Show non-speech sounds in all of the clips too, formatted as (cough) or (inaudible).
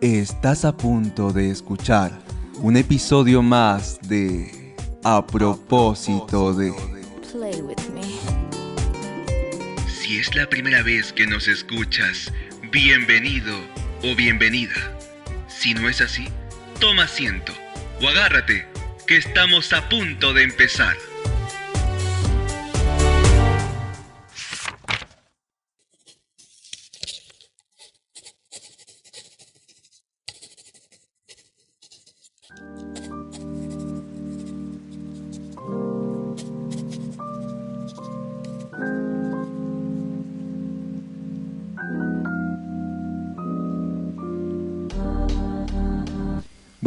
Estás a punto de escuchar un episodio más de A propósito de... Play with me. Si es la primera vez que nos escuchas, bienvenido o bienvenida. Si no es así, toma asiento o agárrate, que estamos a punto de empezar.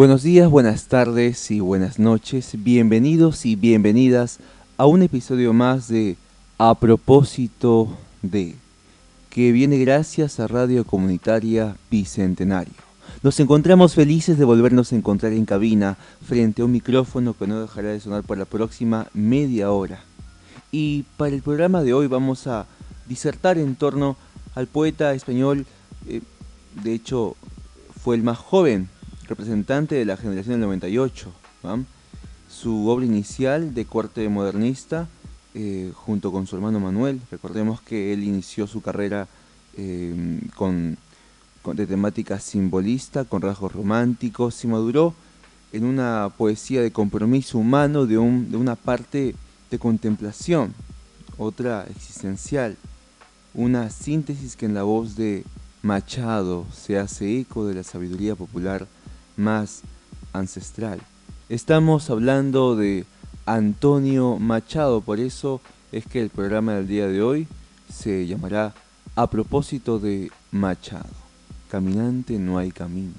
Buenos días, buenas tardes y buenas noches. Bienvenidos y bienvenidas a un episodio más de A propósito de que viene gracias a Radio Comunitaria Bicentenario. Nos encontramos felices de volvernos a encontrar en cabina frente a un micrófono que no dejará de sonar por la próxima media hora. Y para el programa de hoy vamos a disertar en torno al poeta español, eh, de hecho fue el más joven representante de la generación del 98. Su obra inicial de corte modernista, eh, junto con su hermano Manuel, recordemos que él inició su carrera eh, con, de temática simbolista, con rasgos románticos, y maduró en una poesía de compromiso humano, de, de una parte de contemplación, otra existencial, una síntesis que en la voz de Machado se hace eco de la sabiduría popular más ancestral. Estamos hablando de Antonio Machado, por eso es que el programa del día de hoy se llamará A propósito de Machado. Caminante no hay camino.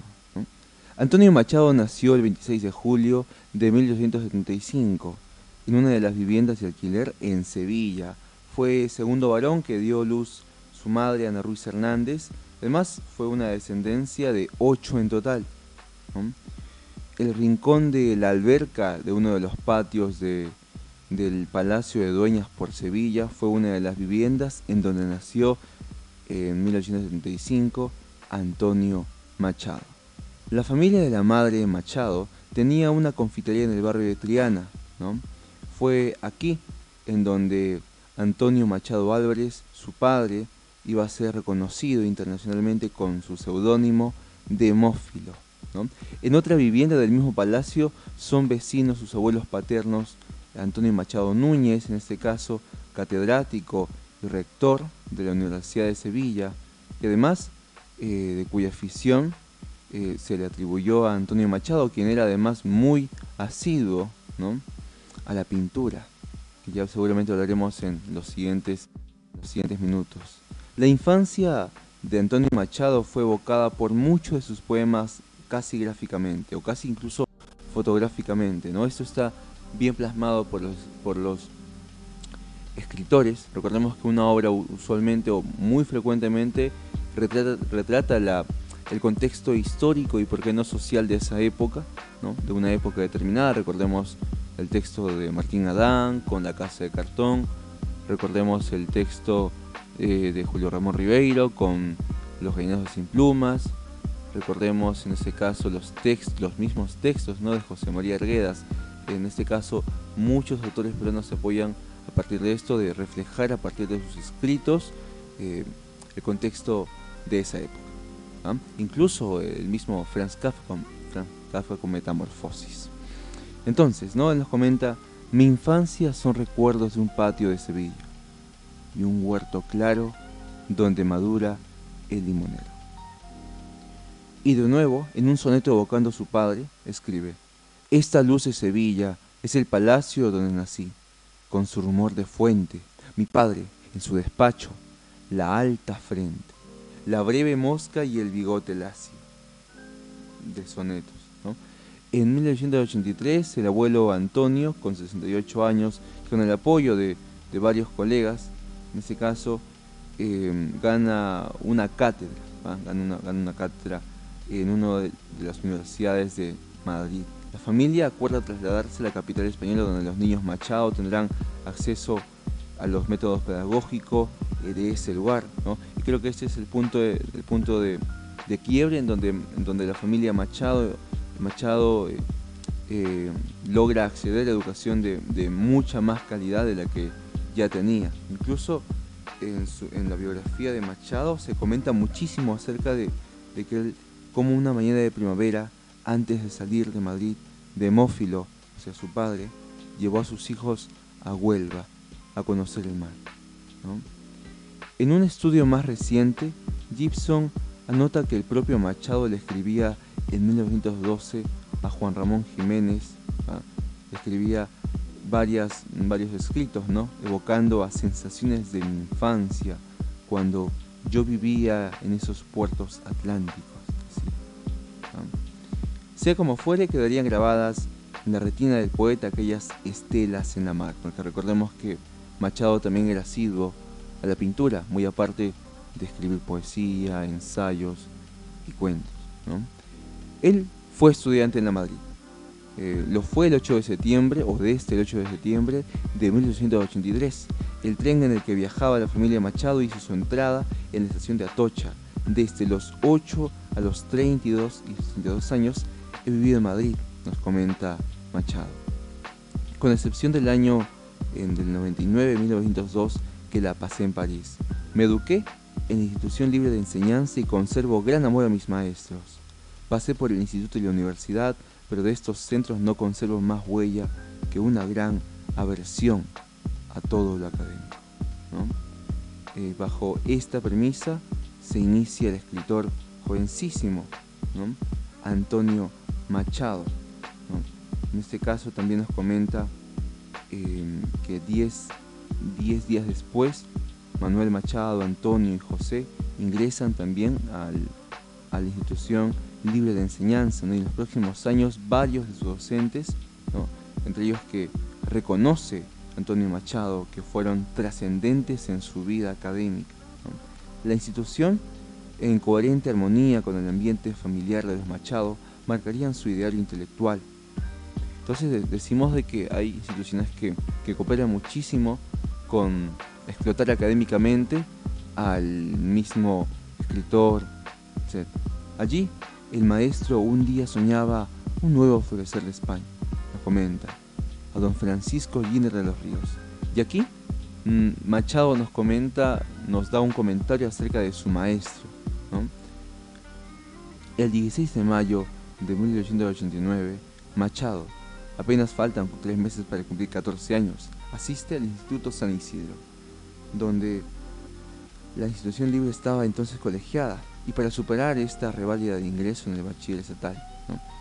Antonio Machado nació el 26 de julio de 1875 en una de las viviendas de alquiler en Sevilla. Fue segundo varón que dio luz su madre Ana Ruiz Hernández. Además fue una descendencia de ocho en total. El rincón de la alberca de uno de los patios de, del Palacio de Dueñas por Sevilla fue una de las viviendas en donde nació en 1875 Antonio Machado. La familia de la madre Machado tenía una confitería en el barrio de Triana. Fue aquí en donde Antonio Machado Álvarez, su padre, iba a ser reconocido internacionalmente con su seudónimo Demófilo. En otra vivienda del mismo palacio son vecinos sus abuelos paternos, Antonio Machado Núñez, en este caso catedrático y rector de la Universidad de Sevilla, y además eh, de cuya afición eh, se le atribuyó a Antonio Machado, quien era además muy asiduo a la pintura, que ya seguramente hablaremos en los siguientes, los siguientes minutos. La infancia de Antonio Machado fue evocada por muchos de sus poemas casi gráficamente o casi incluso fotográficamente. ¿no? Esto está bien plasmado por los, por los escritores. Recordemos que una obra usualmente o muy frecuentemente retrata, la, el contexto histórico y por qué no social de esa época, ¿no? de una época determinada. Recordemos el texto de Martín Adán con La Casa de Cartón. Recordemos el texto eh, de Julio Ramón Ribeiro con Los Reinados sin Plumas. Recordemos en este caso los textos, los mismos textos ¿no? de José María Arguedas. En este caso, muchos autores peruanos se apoyan a partir de esto, de reflejar a partir de sus escritos eh, el contexto de esa época. Incluso el mismo Franz Kafka, Kafka con Metamorfosis. Entonces, ¿no? él nos comenta, mi infancia son recuerdos de un patio de Sevilla y un huerto claro donde madura el limonero. Y de nuevo, en un soneto evocando a su padre, escribe, Esta luz de Sevilla es el palacio donde nací, con su rumor de fuente, mi padre, en su despacho, la alta frente, la breve mosca y el bigote lacio. De sonetos. ¿no? En 1983, el abuelo Antonio, con 68 años, con el apoyo de, varios colegas, en este caso, eh, gana una cátedra, gana una cátedra en una de las universidades de Madrid. La familia acuerda trasladarse a la capital española donde los niños Machado tendrán acceso a los métodos pedagógicos de ese lugar. Y creo que este es el punto de, punto de, de quiebre en donde, donde la familia Machado, Machado eh, eh, logra acceder a la educación de, mucha más calidad de la que ya tenía. Incluso en, la biografía de Machado se comenta muchísimo acerca de, de que él, como una mañana de primavera, antes de salir de Madrid, Demófilo, o sea, su padre, llevó a sus hijos a Huelva a conocer el mar. En un estudio más reciente, Gibson anota que el propio Machado le escribía en 1912 a Juan Ramón Jiménez, le escribía varias, varios escritos, ¿no? evocando a sensaciones de mi infancia, cuando yo vivía en esos puertos atlánticos. Sea como fuere, quedarían grabadas en la retina del poeta aquellas estelas en la mar, porque recordemos que Machado también era asiduo a la pintura, muy aparte de escribir poesía, ensayos y cuentos. Él fue estudiante en la Madrid. Eh, lo fue el 8 de septiembre, o desde el 8 de septiembre de 1883. El tren en el que viajaba la familia Machado hizo su entrada en la estación de Atocha. Desde los 8 a los 32 y 62 años he vivido en Madrid, nos comenta Machado. Con excepción del año en del 99, 1902, que la pasé en París. Me eduqué en institución libre de enseñanza y conservo gran amor a mis maestros. Pasé por el instituto y la universidad, pero de estos centros no conservo más huella que una gran aversión a todo lo académico. Eh, bajo esta premisa se inicia el escritor jovencísimo, Antonio Machado. En este caso también nos comenta em, que 10 días después, Manuel Machado, Antonio y José ingresan también a la institución libre de enseñanza. En los próximos años varios de sus docentes, entre ellos que reconoce Antonio Machado, que fueron trascendentes en su vida académica. La institución, en coherente armonía con el ambiente familiar de los Machado, marcarían su ideario intelectual. Entonces decimos de que hay instituciones que, cooperan muchísimo con explotar académicamente al mismo escritor, etc. Allí, el maestro un día soñaba un nuevo florecer de España, nos comenta, a don Francisco Giner de los Ríos. Y aquí, mm, Machado nos comenta, nos da un comentario acerca de su maestro. El 16 de mayo de 1889, Machado, apenas faltan tres meses para cumplir 14 años, asiste al Instituto San Isidro, donde la institución libre estaba entonces colegiada, y para superar esta reválida de ingreso en el bachiller estatal,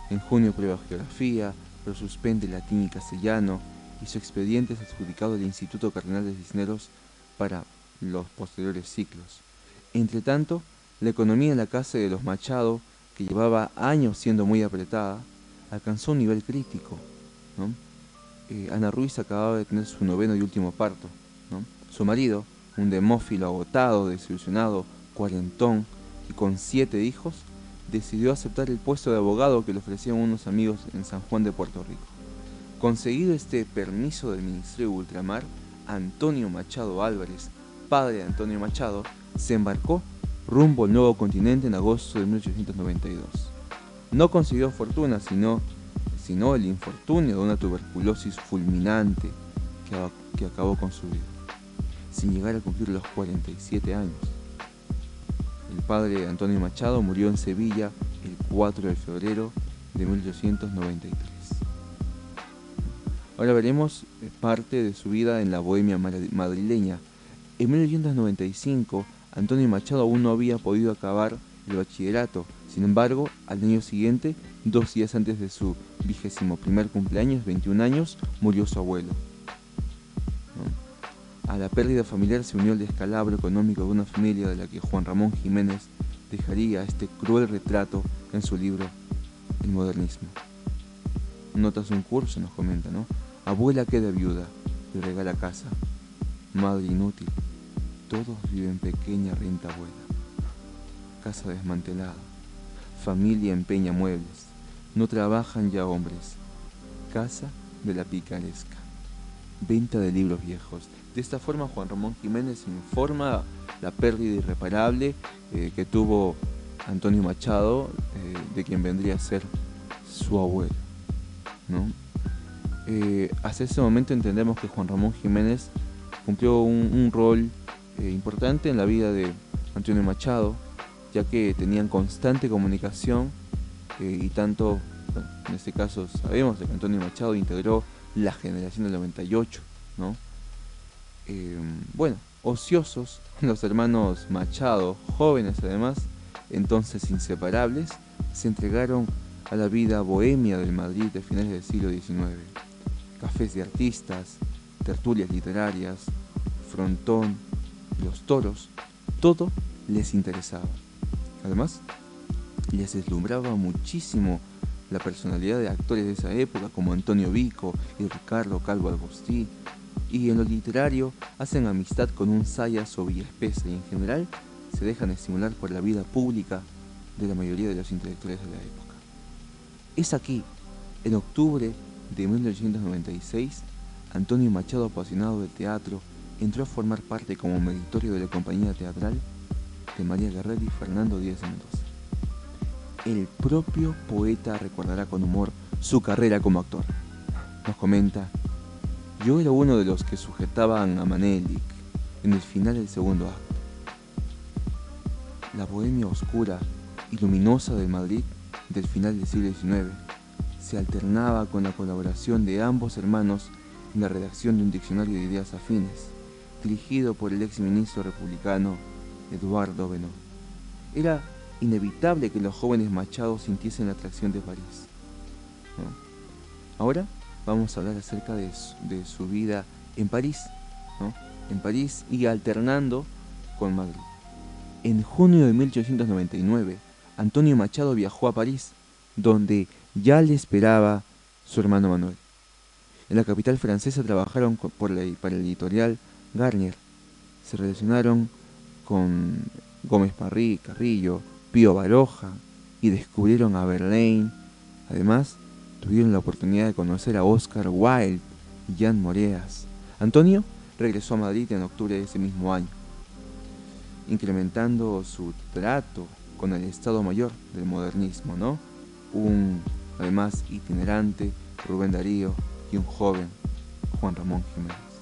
en junio prueba geografía, pero suspende latín y castellano, y su expediente es adjudicado al Instituto Cardenal de Cisneros para los posteriores ciclos. Entre tanto, la economía en la casa de los Machado que llevaba años siendo muy apretada, alcanzó un nivel crítico. Eh, Ana Ruiz acababa de tener su noveno y último parto. Su marido, un demófilo agotado, desilusionado, cuarentón y con siete hijos, decidió aceptar el puesto de abogado que le ofrecían unos amigos en San Juan de Puerto Rico. Conseguido este permiso del Ministerio de Ultramar, Antonio Machado Álvarez, padre de Antonio Machado, se embarcó rumbo al nuevo continente en agosto de 1892. No consiguió fortuna, sino, sino el infortunio de una tuberculosis fulminante que, que acabó con su vida, sin llegar a cumplir los 47 años. El padre Antonio Machado murió en Sevilla el 4 de febrero de 1893. Ahora veremos parte de su vida en la bohemia madrileña. En 1895 Antonio Machado aún no había podido acabar el bachillerato. Sin embargo, al año siguiente, dos días antes de su vigésimo primer cumpleaños, 21 años, murió su abuelo. A la pérdida familiar se unió el descalabro económico de una familia de la que Juan Ramón Jiménez dejaría este cruel retrato en su libro El modernismo. Notas un curso, nos comenta, ¿no? Abuela queda viuda y regala casa. Madre inútil todos viven pequeña renta buena. Casa desmantelada. Familia empeña muebles. No trabajan ya hombres. Casa de la picaresca. Venta de libros viejos. De esta forma Juan Ramón Jiménez informa la pérdida irreparable eh, que tuvo Antonio Machado, eh, de quien vendría a ser su abuelo. ¿no? Eh, hasta ese momento entendemos que Juan Ramón Jiménez cumplió un, rol eh, importante en la vida de Antonio Machado, ya que tenían constante comunicación y tanto, en este caso sabemos que Antonio Machado integró la generación del 98, ¿no? bueno, ociosos, (laughs) los hermanos Machado, jóvenes además, entonces inseparables, se entregaron a la vida bohemia del Madrid de finales del siglo XIX. Cafés de artistas, tertulias literarias, frontón, los toros, todo les interesaba. Además, les deslumbraba muchísimo la personalidad de actores de esa época como Antonio Vico y Ricardo Calvo Agostí, y en lo literario hacen amistad con un saya espesa y en general se dejan estimular por la vida pública de la mayoría de los intelectuales de la época. Es aquí, en octubre de 1896, Antonio Machado, apasionado del teatro, entró a formar parte como meritorio de la compañía teatral de María Guerrero y Fernando Díaz de Mendoza. El propio poeta recordará con humor su carrera como actor. Nos comenta, yo era uno de los que sujetaban a Manelik en el final del segundo acto la bohemia oscura y luminosa del Madrid del final del siglo XIX se alternaba con la colaboración de ambos hermanos en la redacción de un diccionario de ideas afines, dirigido por el ex ministro republicano Eduardo Benoit. Era inevitable que los jóvenes machados sintiesen la atracción de París. Ahora vamos a hablar acerca de su, vida en París, en París y alternando con Madrid. En junio de 1899, Antonio Machado viajó a París, donde ya le esperaba su hermano Manuel. En la capital francesa trabajaron por la, para el editorial Garnier. Se relacionaron con Gómez Parrí, Carrillo, Pío Baroja y descubrieron a Verlaine. Además, tuvieron la oportunidad de conocer a Oscar Wilde y Jan Moreas. Antonio regresó a Madrid en octubre de ese mismo año incrementando su trato con el Estado Mayor del modernismo, ¿no? Un, además, itinerante Rubén Darío y un joven Juan Ramón Jiménez.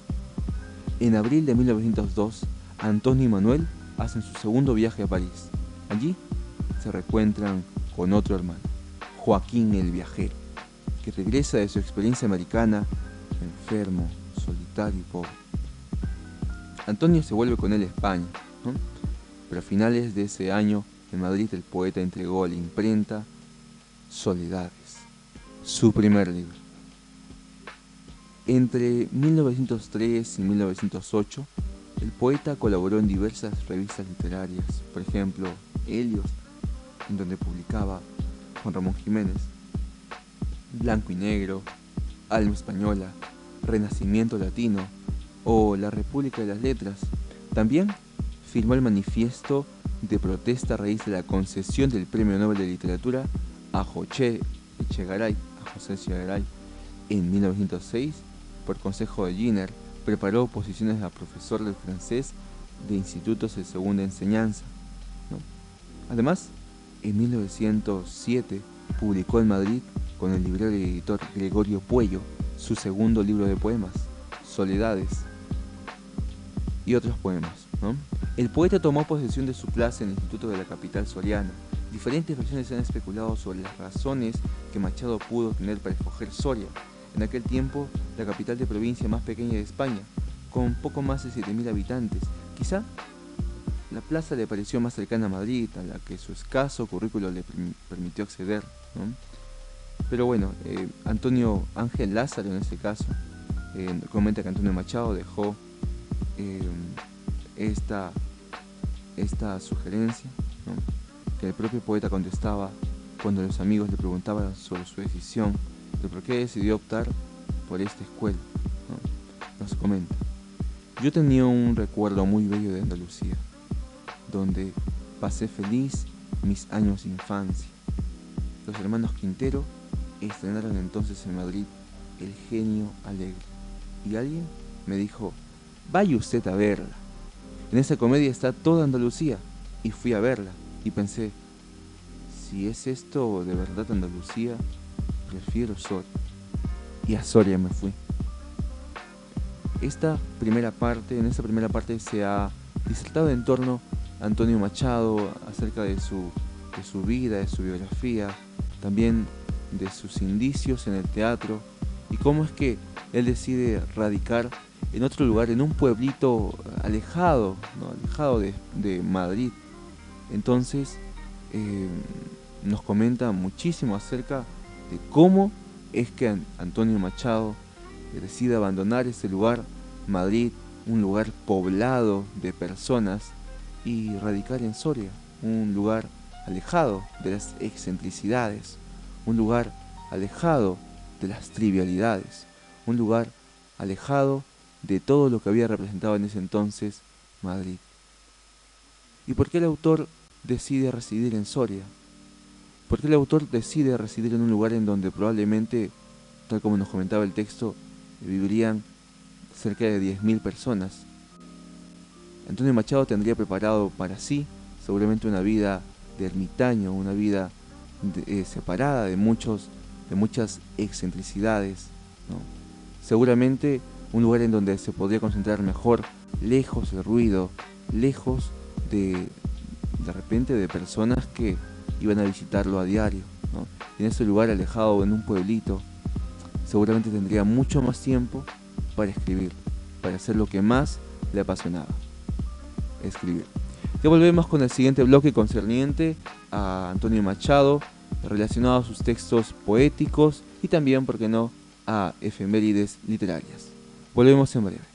En abril de 1902, Antonio y Manuel hacen su segundo viaje a París. Allí se reencuentran con otro hermano, Joaquín el Viajero, que regresa de su experiencia americana enfermo, solitario y pobre. Antonio se vuelve con él a España, pero a finales de ese año en Madrid el poeta entregó a la imprenta Soledades, su primer libro. Entre 1903 y 1908, el poeta colaboró en diversas revistas literarias, por ejemplo, Helios, en donde publicaba Juan Ramón Jiménez, Blanco y Negro, Alma Española, Renacimiento Latino o La República de las Letras. También firmó el manifiesto de protesta a raíz de la concesión del Premio Nobel de Literatura a José Echegaray, José Echegaray en 1906 por consejo de Giner, preparó posiciones a profesor de francés de institutos de segunda enseñanza. Además, en 1907 publicó en Madrid con el librero y editor Gregorio Puello su segundo libro de poemas, Soledades, y otros poemas. El poeta tomó posesión de su plaza en el Instituto de la capital soriana. Diferentes versiones han especulado sobre las razones que Machado pudo tener para escoger Soria, en aquel tiempo la capital de provincia más pequeña de España, con poco más de 7.000 habitantes. Quizá la plaza le pareció más cercana a Madrid, a la que su escaso currículo le permitió acceder. Pero bueno, eh, Antonio Ángel Lázaro en este caso eh, comenta que Antonio Machado dejó eh, esta, esta sugerencia, que el propio poeta contestaba cuando los amigos le preguntaban sobre su decisión de por qué decidió optar por esta escuela. Nos comenta, yo tenía un recuerdo muy bello de Andalucía, donde pasé feliz mis años de infancia. Los hermanos Quintero estrenaron entonces en Madrid El genio alegre y alguien me dijo, vaya usted a verla. En esa comedia está toda Andalucía y fui a verla y pensé, si es esto de verdad Andalucía, prefiero Soria. Y a Soria me fui. Esta primera parte, en esta primera parte se ha disertado en torno a Antonio Machado acerca de su, de su vida, de su biografía, también de sus indicios en el teatro y cómo es que él decide radicar en otro lugar, en un pueblito alejado, alejado de, Madrid. Entonces eh, nos comenta muchísimo acerca cómo es que Antonio Machado decide abandonar ese lugar, Madrid, un lugar poblado de personas, y radicar en Soria, un lugar alejado de las excentricidades, un lugar alejado de las trivialidades, un lugar alejado de todo lo que había representado en ese entonces Madrid. ¿Y por qué el autor decide residir en Soria? ¿Por qué el autor decide residir en un lugar en donde probablemente, tal como nos comentaba el texto, vivirían cerca de 10.000 personas? Antonio Machado tendría preparado para sí seguramente una vida de ermitaño, una vida eh, separada de, muchos, de muchas excentricidades. Seguramente un lugar en donde se podría concentrar mejor, lejos del ruido, lejos de, de repente de personas que iban a visitarlo a diario. En ese lugar alejado, en un pueblito, seguramente tendría mucho más tiempo para escribir, para hacer lo que más le apasionaba, escribir. Ya volvemos con el siguiente bloque concerniente a Antonio Machado, relacionado a sus textos poéticos y también, ¿por qué no?, a efemérides literarias. Volvemos en breve.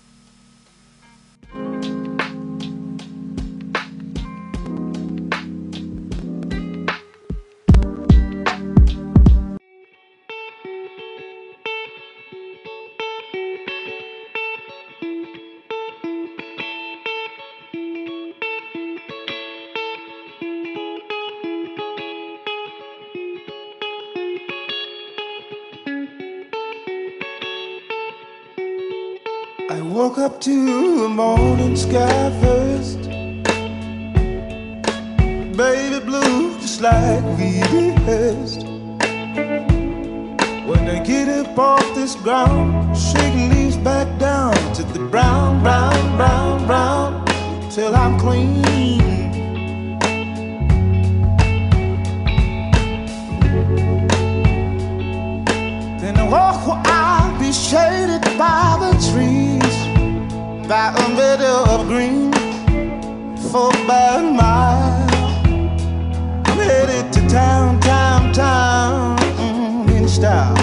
To the morning sky first. Baby blue, just like we rehearsed. When they get up off this ground, shaking leaves back down to the brown, brown, brown, brown, till I'm clean. Then I walk where I'll be shaded by the trees by a meadow of green for about a mile. I'm headed to town, town, town mm, in style.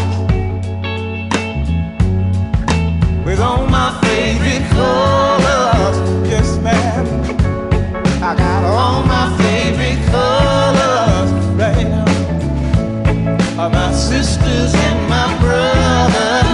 With all my favorite colors, yes ma'am. I got all my favorite colors right now. My sisters and my brothers,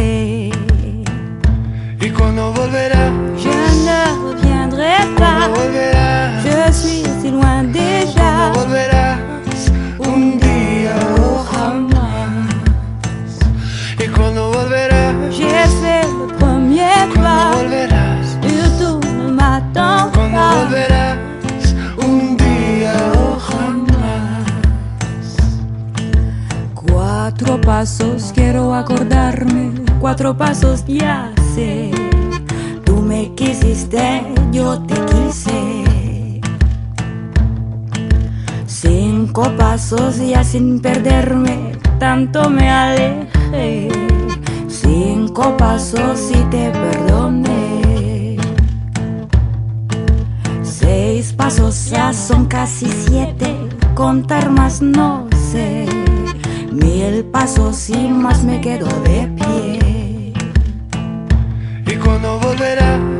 pasos quiero acordarme, cuatro pasos ya sé. Tú me quisiste, yo te quise. Cinco pasos ya sin perderme, tanto me alejé. Cinco pasos y te perdoné. Seis pasos ya son casi siete, contar más no sé. Mil pasos y más me quedo de pie. ¿Y cuando volverá?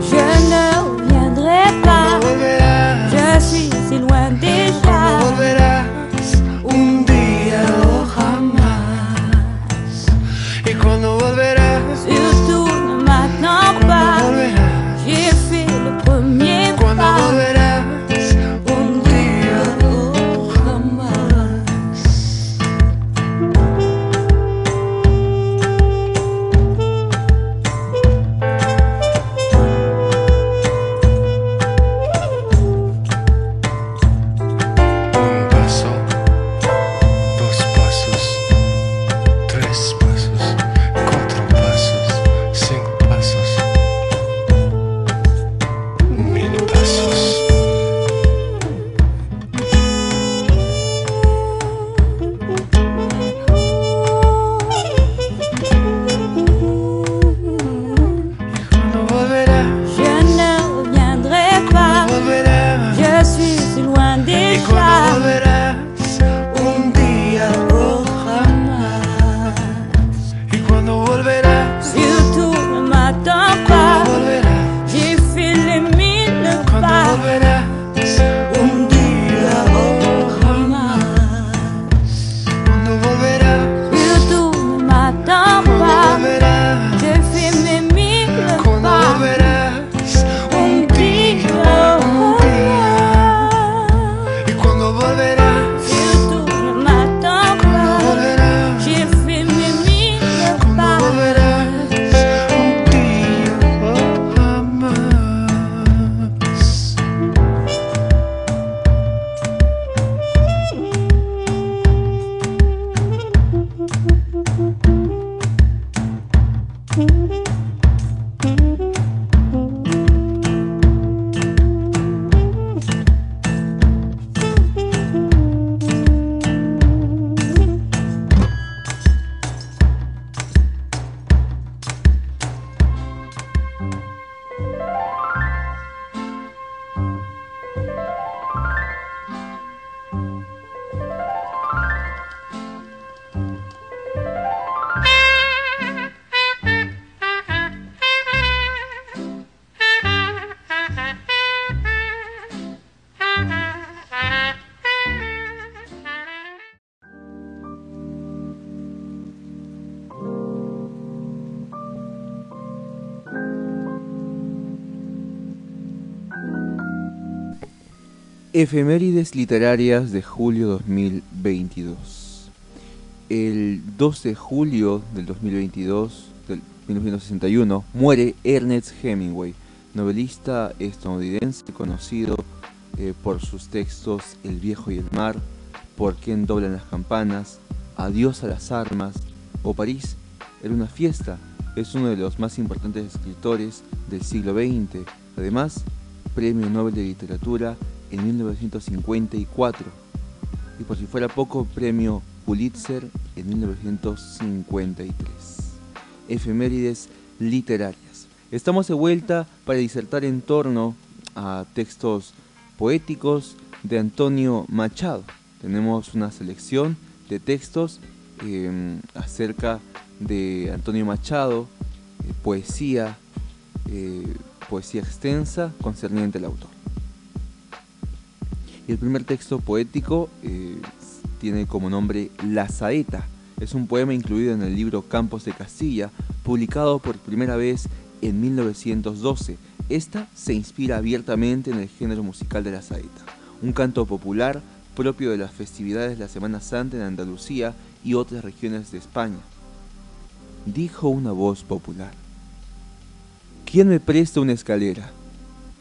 Efemérides literarias de julio 2022. El 12 de julio del 2022, del 1961, muere Ernest Hemingway, novelista estadounidense conocido eh, por sus textos El viejo y el mar, Por quién doblan las campanas, Adiós a las armas o París era una fiesta. Es uno de los más importantes escritores del siglo XX. Además, Premio Nobel de Literatura en 1954 y por si fuera poco, premio Pulitzer en 1953. Efemérides literarias. Estamos de vuelta para disertar en torno a textos poéticos de Antonio Machado. Tenemos una selección de textos em, acerca de Antonio Machado, eh, poesía, eh, poesía extensa concerniente al autor. El primer texto poético eh, tiene como nombre La Saeta. Es un poema incluido en el libro Campos de Castilla, publicado por primera vez en 1912. Esta se inspira abiertamente en el género musical de la saeta, un canto popular propio de las festividades de la Semana Santa en Andalucía y otras regiones de España. Dijo una voz popular, ¿quién me presta una escalera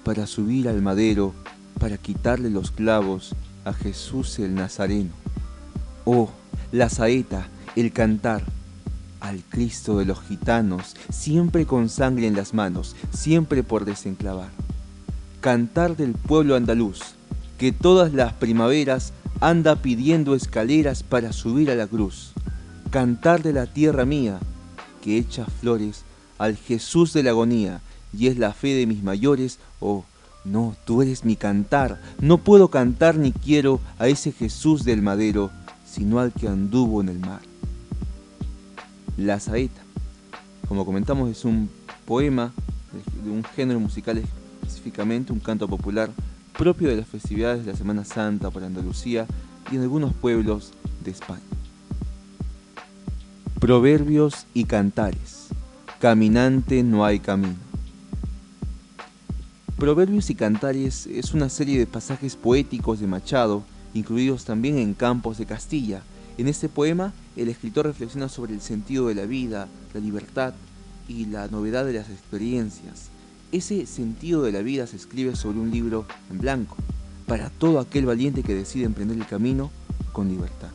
para subir al madero para quitarle los clavos a Jesús el Nazareno. Oh, la saeta, el cantar, al Cristo de los gitanos, siempre con sangre en las manos, siempre por desenclavar. Cantar del pueblo andaluz, que todas las primaveras anda pidiendo escaleras para subir a la cruz. Cantar de la tierra mía, que echa flores al Jesús de la agonía, y es la fe de mis mayores, oh, no, tú eres mi cantar. No puedo cantar ni quiero a ese Jesús del madero, sino al que anduvo en el mar. La saeta, como comentamos, es un poema de un género musical específicamente, un canto popular propio de las festividades de la Semana Santa por Andalucía y en algunos pueblos de España. Proverbios y cantares. Caminante no hay camino. Proverbios y Cantares es una serie de pasajes poéticos de Machado, incluidos también en Campos de Castilla. En este poema, el escritor reflexiona sobre el sentido de la vida, la libertad y la novedad de las experiencias. Ese sentido de la vida se escribe sobre un libro en blanco, para todo aquel valiente que decide emprender el camino con libertad.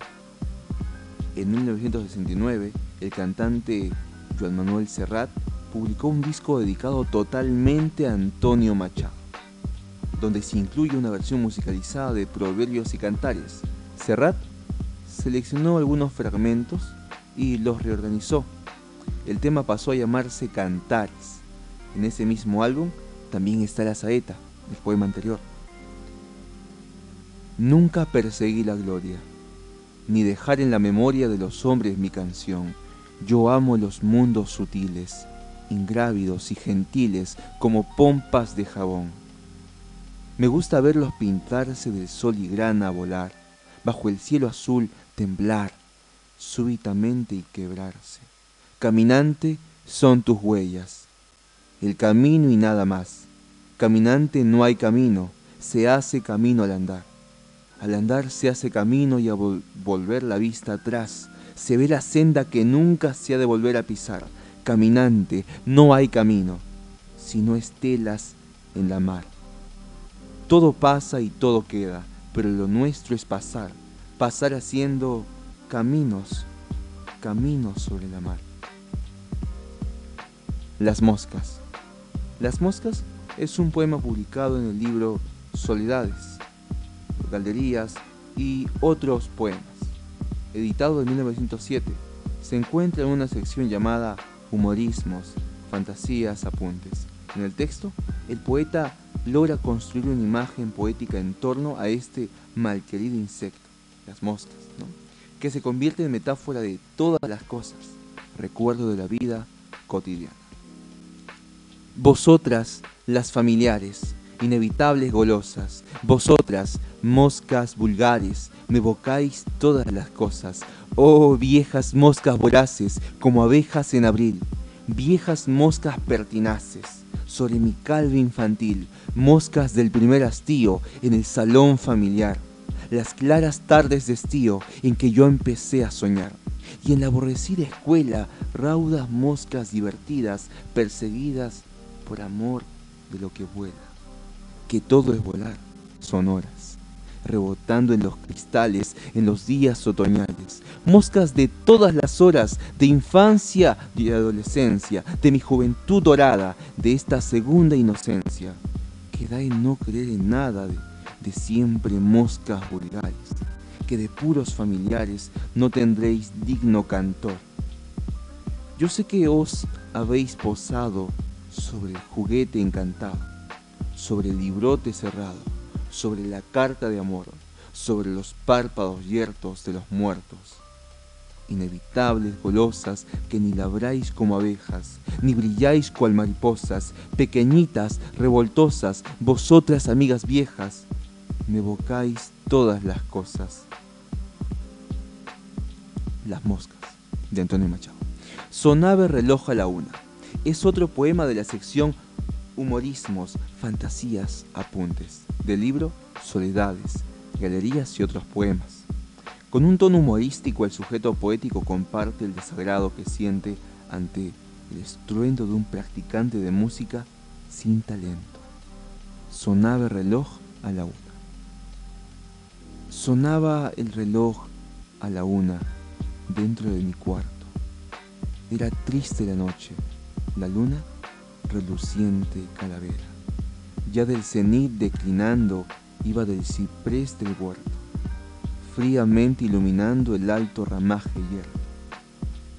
En 1969, el cantante Joan Manuel Serrat publicó un disco dedicado totalmente a Antonio Machado, donde se incluye una versión musicalizada de Proverbios y Cantares. Serrat seleccionó algunos fragmentos y los reorganizó. El tema pasó a llamarse Cantares. En ese mismo álbum también está la saeta, el poema anterior. Nunca perseguí la gloria, ni dejar en la memoria de los hombres mi canción. Yo amo los mundos sutiles ingrávidos y gentiles como pompas de jabón. Me gusta verlos pintarse del sol y grana volar, bajo el cielo azul temblar, súbitamente y quebrarse. Caminante son tus huellas, el camino y nada más. Caminante no hay camino, se hace camino al andar. Al andar se hace camino y a volver la vista atrás, se ve la senda que nunca se ha de volver a pisar caminante, no hay camino, sino estelas en la mar. Todo pasa y todo queda, pero lo nuestro es pasar, pasar haciendo caminos, caminos sobre la mar. Las moscas. Las moscas es un poema publicado en el libro Soledades, Galderías y otros poemas, editado en 1907. Se encuentra en una sección llamada humorismos, fantasías, apuntes. En el texto, el poeta logra construir una imagen poética en torno a este malquerido insecto, las moscas, que se convierte en metáfora de todas las cosas, recuerdo de la vida cotidiana. Vosotras, las familiares, inevitables golosas, vosotras, moscas vulgares, me evocáis todas las cosas, Oh viejas moscas voraces, como abejas en abril, viejas moscas pertinaces, sobre mi calva infantil, moscas del primer hastío en el salón familiar, las claras tardes de estío en que yo empecé a soñar, y en la aborrecida escuela raudas moscas divertidas, perseguidas por amor de lo que vuela, que todo es volar, son horas, rebotando en los cristales en los días otoñales, moscas de todas las horas, de infancia y de adolescencia, de mi juventud dorada, de esta segunda inocencia, que da en no creer en nada de, de siempre moscas vulgares, que de puros familiares no tendréis digno cantor. Yo sé que os habéis posado sobre el juguete encantado, sobre el librote cerrado, sobre la carta de amor, sobre los párpados yertos de los muertos. Inevitables golosas que ni labráis como abejas, ni brilláis cual mariposas, pequeñitas, revoltosas, vosotras amigas viejas, me evocáis todas las cosas. Las moscas, de Antonio Machado. Sonaba el reloj a la una. Es otro poema de la sección Humorismos, Fantasías, Apuntes, del libro Soledades, Galerías y otros poemas. Con un tono humorístico el sujeto poético comparte el desagrado que siente ante el estruendo de un practicante de música sin talento. Sonaba el reloj a la una. Sonaba el reloj a la una dentro de mi cuarto. Era triste la noche, la luna reluciente calavera. Ya del cenit declinando iba del ciprés del huerto, fríamente iluminando el alto ramaje hierro.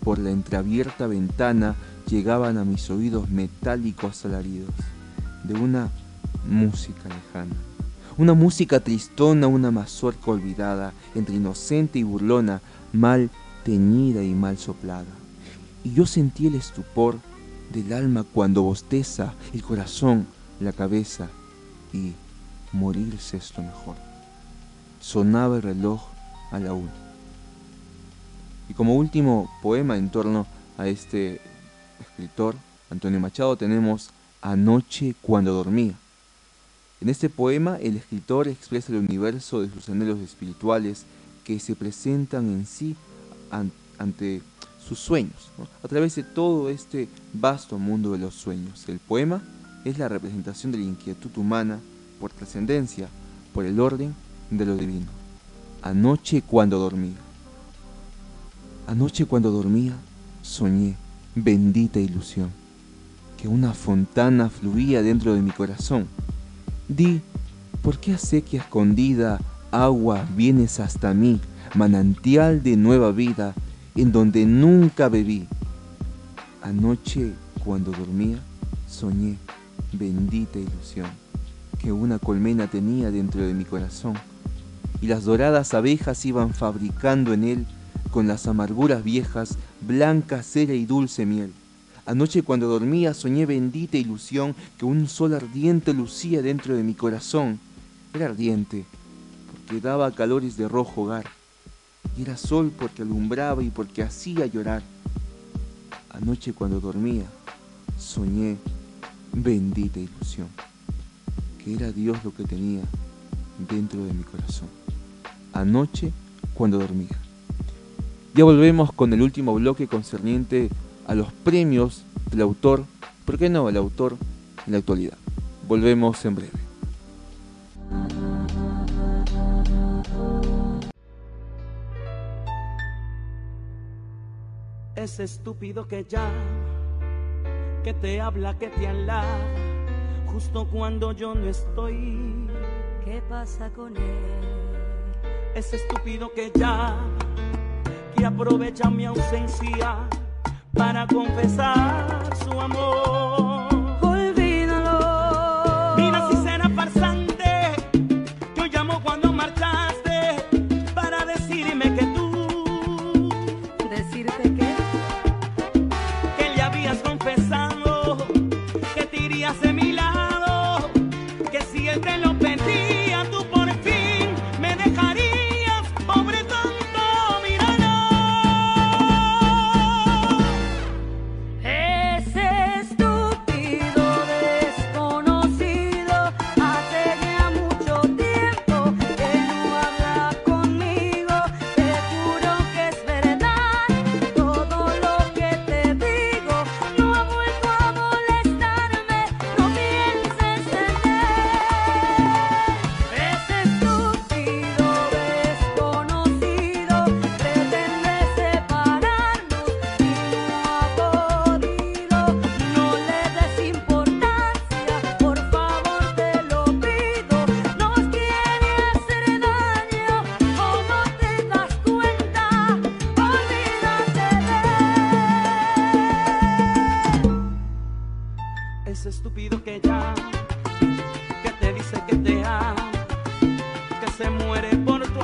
Por la entreabierta ventana llegaban a mis oídos metálicos alaridos de una música lejana. Una música tristona, una mazorca olvidada, entre inocente y burlona, mal teñida y mal soplada. Y yo sentí el estupor del alma cuando bosteza el corazón, la cabeza y morirse es lo mejor. Sonaba el reloj a la una. Y como último poema en torno a este escritor, Antonio Machado, tenemos Anoche cuando dormía. En este poema el escritor expresa el universo de sus anhelos espirituales que se presentan en sí ante sus sueños, a través de todo este vasto mundo de los sueños. El poema es la representación de la inquietud humana por trascendencia, por el orden de lo divino. Anoche cuando dormía. Anoche cuando dormía, soñé, bendita ilusión, que una fontana fluía dentro de mi corazón. Di, ¿por qué a sequía escondida agua vienes hasta mí, manantial de nueva vida, en donde nunca bebí. Anoche, cuando dormía, soñé, bendita ilusión, que una colmena tenía dentro de mi corazón, y las doradas abejas iban fabricando en él, con las amarguras viejas, blanca cera y dulce miel. Anoche cuando dormía soñé bendita ilusión que un sol ardiente lucía dentro de mi corazón. Era ardiente, porque daba calores de rojo hogar era sol porque alumbraba y porque hacía llorar. Anoche cuando dormía, soñé bendita ilusión, que era Dios lo que tenía dentro de mi corazón. Anoche cuando dormía. Ya volvemos con el último bloque concerniente a los premios del autor, ¿por qué no el autor en la actualidad? Volvemos en breve. Ese estúpido que ya, que te habla, que te alaba, justo cuando yo no estoy. ¿Qué pasa con él? Ese estúpido que ya, que aprovecha mi ausencia para confesar su amor.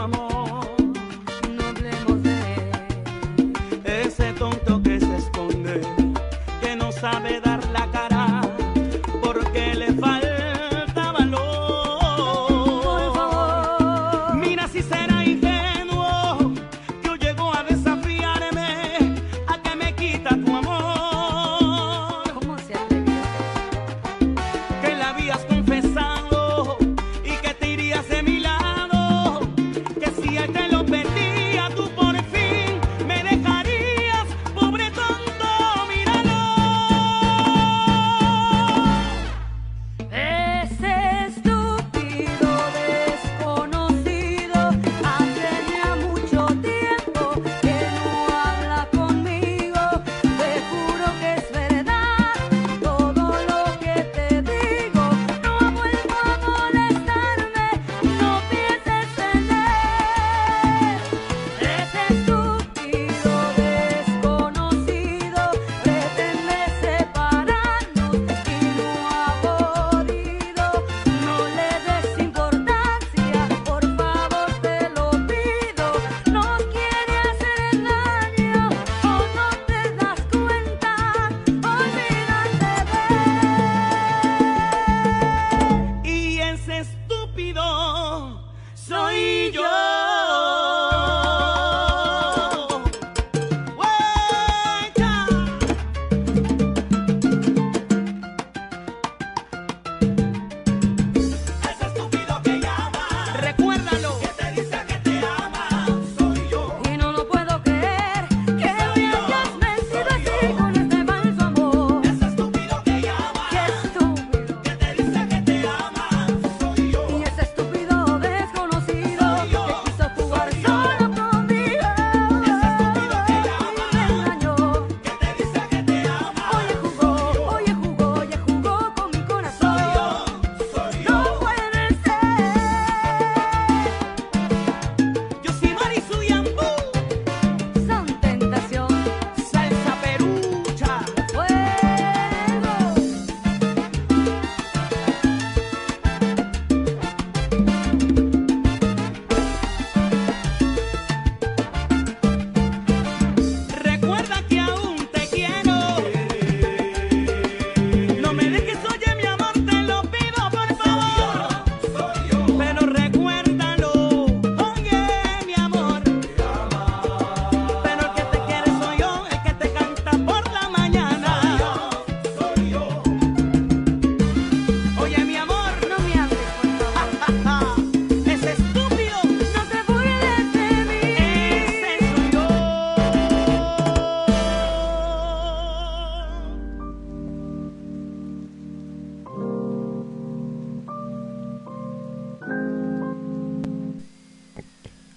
Amor.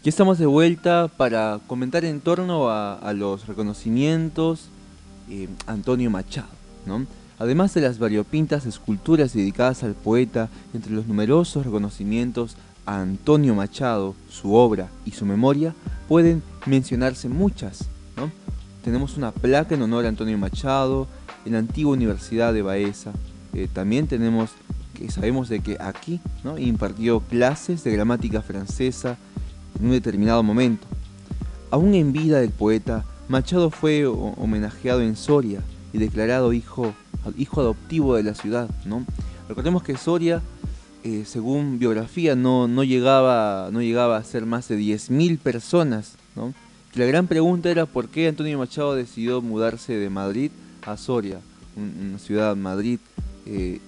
Ya estamos de vuelta para comentar en torno a, a los reconocimientos eh, Antonio Machado, ¿no? Además de las variopintas esculturas dedicadas al poeta, entre los numerosos reconocimientos a Antonio Machado, su obra y su memoria, pueden mencionarse muchas. ¿no? Tenemos una placa en honor a Antonio Machado en la antigua Universidad de Baeza. Eh, también tenemos que sabemos de que aquí ¿no? impartió clases de gramática francesa en un determinado momento. Aún en vida del poeta, Machado fue ho- homenajeado en Soria y declarado hijo, hijo adoptivo de la ciudad. ¿no? Recordemos que Soria, eh, según biografía, no, no, llegaba, no llegaba a ser más de 10.000 personas. ¿no? La gran pregunta era por qué Antonio Machado decidió mudarse de Madrid a Soria, un- una ciudad Madrid eh,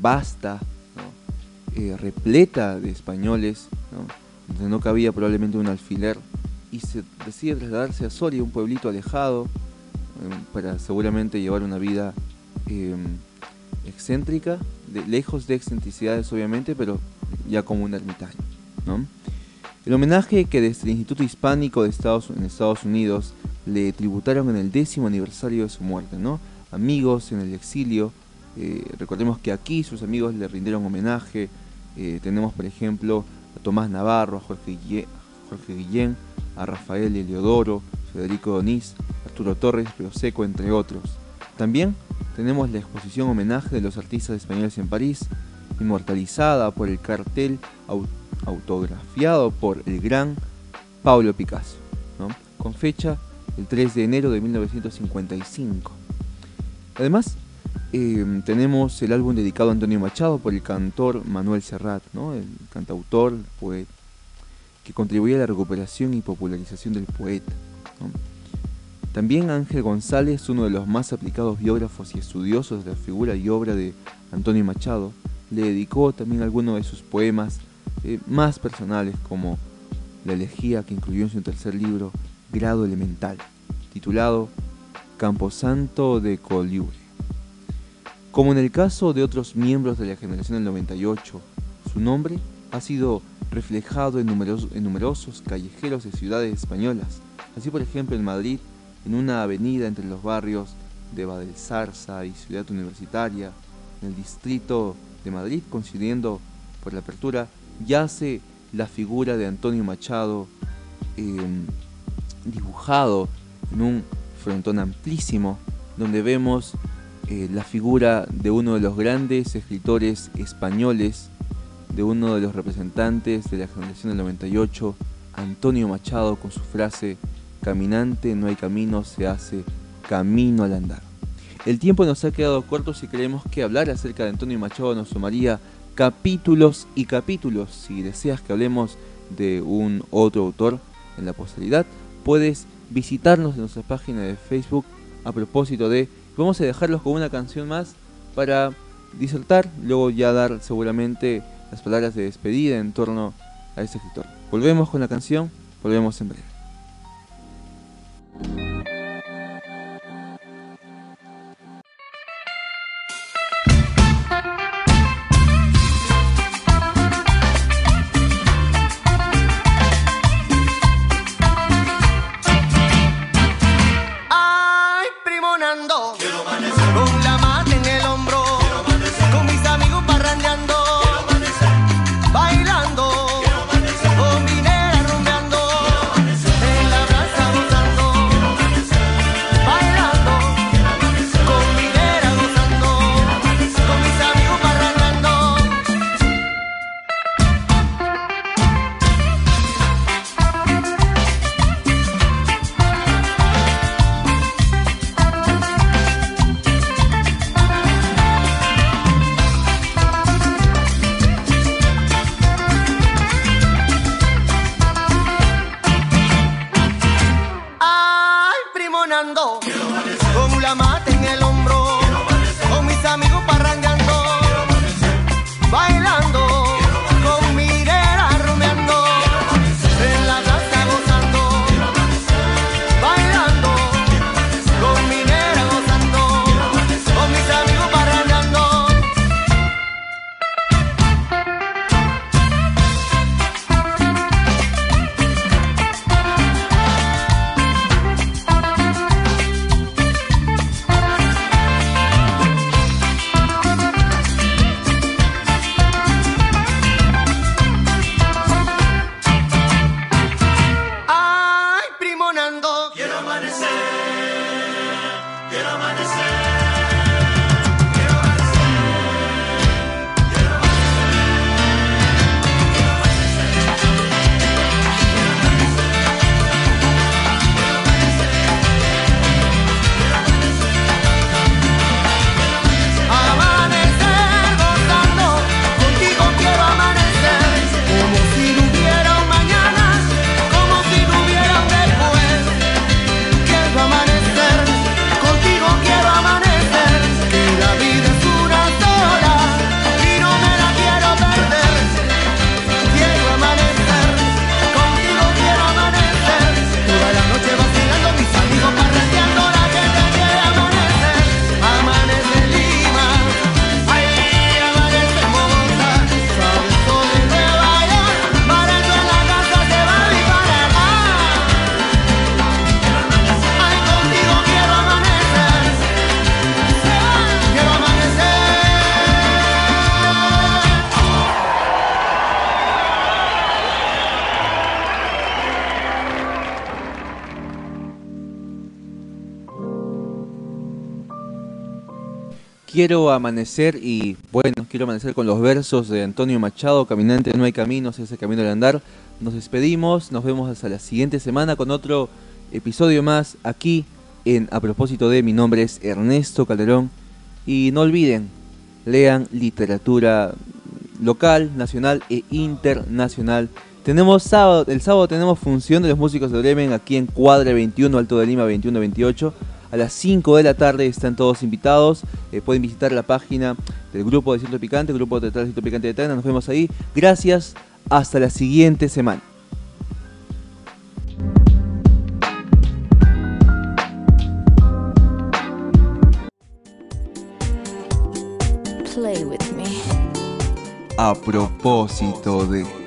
vasta, eh, repleta de españoles. Donde no cabía probablemente un alfiler, y se decide trasladarse a Soria, un pueblito alejado, eh, para seguramente llevar una vida eh, excéntrica, lejos de excentricidades obviamente, pero ya como un ermitaño. El homenaje que desde el Instituto Hispánico de Estados, en Estados Unidos le tributaron en el décimo aniversario de su muerte, ¿no? Amigos en el exilio, eh, recordemos que aquí sus amigos le rindieron homenaje, eh, tenemos por ejemplo a Tomás Navarro, a Jorge, Guillén, a Rafael Eliodoro, Federico Donís, Arturo Torres, Río Seco, entre otros. También tenemos la exposición homenaje de los artistas españoles en París, inmortalizada por el cartel au- autografiado por el gran Pablo Picasso, con fecha el 3 de enero de 1955. Además, eh, tenemos el álbum dedicado a Antonio Machado por el cantor Manuel Serrat, el cantautor, poeta, que contribuye a la recuperación y popularización del poeta. También Ángel González, uno de los más aplicados biógrafos y estudiosos de la figura y obra de Antonio Machado, le dedicó también algunos de sus poemas eh, más personales, como la elegía que incluyó en su tercer libro, Grado Elemental, titulado Camposanto de Colibre. Como en el caso de otros miembros de la generación del 98, su nombre ha sido reflejado en numerosos, callejeros de ciudades españolas. Así, por ejemplo, en Madrid, en una avenida entre los barrios de Badelsarza y Ciudad Universitaria, en el distrito de Madrid, coincidiendo por la apertura, yace la figura de Antonio Machado eh, dibujado en un frontón amplísimo, donde vemos eh, la figura de uno de los grandes escritores españoles, de uno de los representantes de la generación del 98, Antonio Machado, con su frase, caminante no hay camino, se hace camino al andar. El tiempo nos ha quedado corto si creemos que hablar acerca de Antonio Machado nos sumaría capítulos y capítulos. Si deseas que hablemos de un otro autor en la posteridad, puedes visitarnos en nuestra página de Facebook a propósito de... Vamos a dejarlos con una canción más para disertar, luego ya dar seguramente las palabras de despedida en torno a este escritor. Volvemos con la canción, volvemos en breve. Quiero amanecer y bueno, quiero amanecer con los versos de Antonio Machado, Caminante no hay caminos, ese camino de andar. Nos despedimos, nos vemos hasta la siguiente semana con otro episodio más aquí en A propósito de mi nombre es Ernesto Calderón y no olviden, lean literatura local, nacional e internacional. Tenemos sábado, el sábado tenemos función de los músicos de Bremen aquí en Cuadra 21, Alto de Lima 2128. A las 5 de la tarde están todos invitados. Eh, pueden visitar la página del grupo de Ciento Picante, el grupo de Teatral Ciento Picante de Tana. Nos vemos ahí. Gracias. Hasta la siguiente semana. Play with me. A propósito de...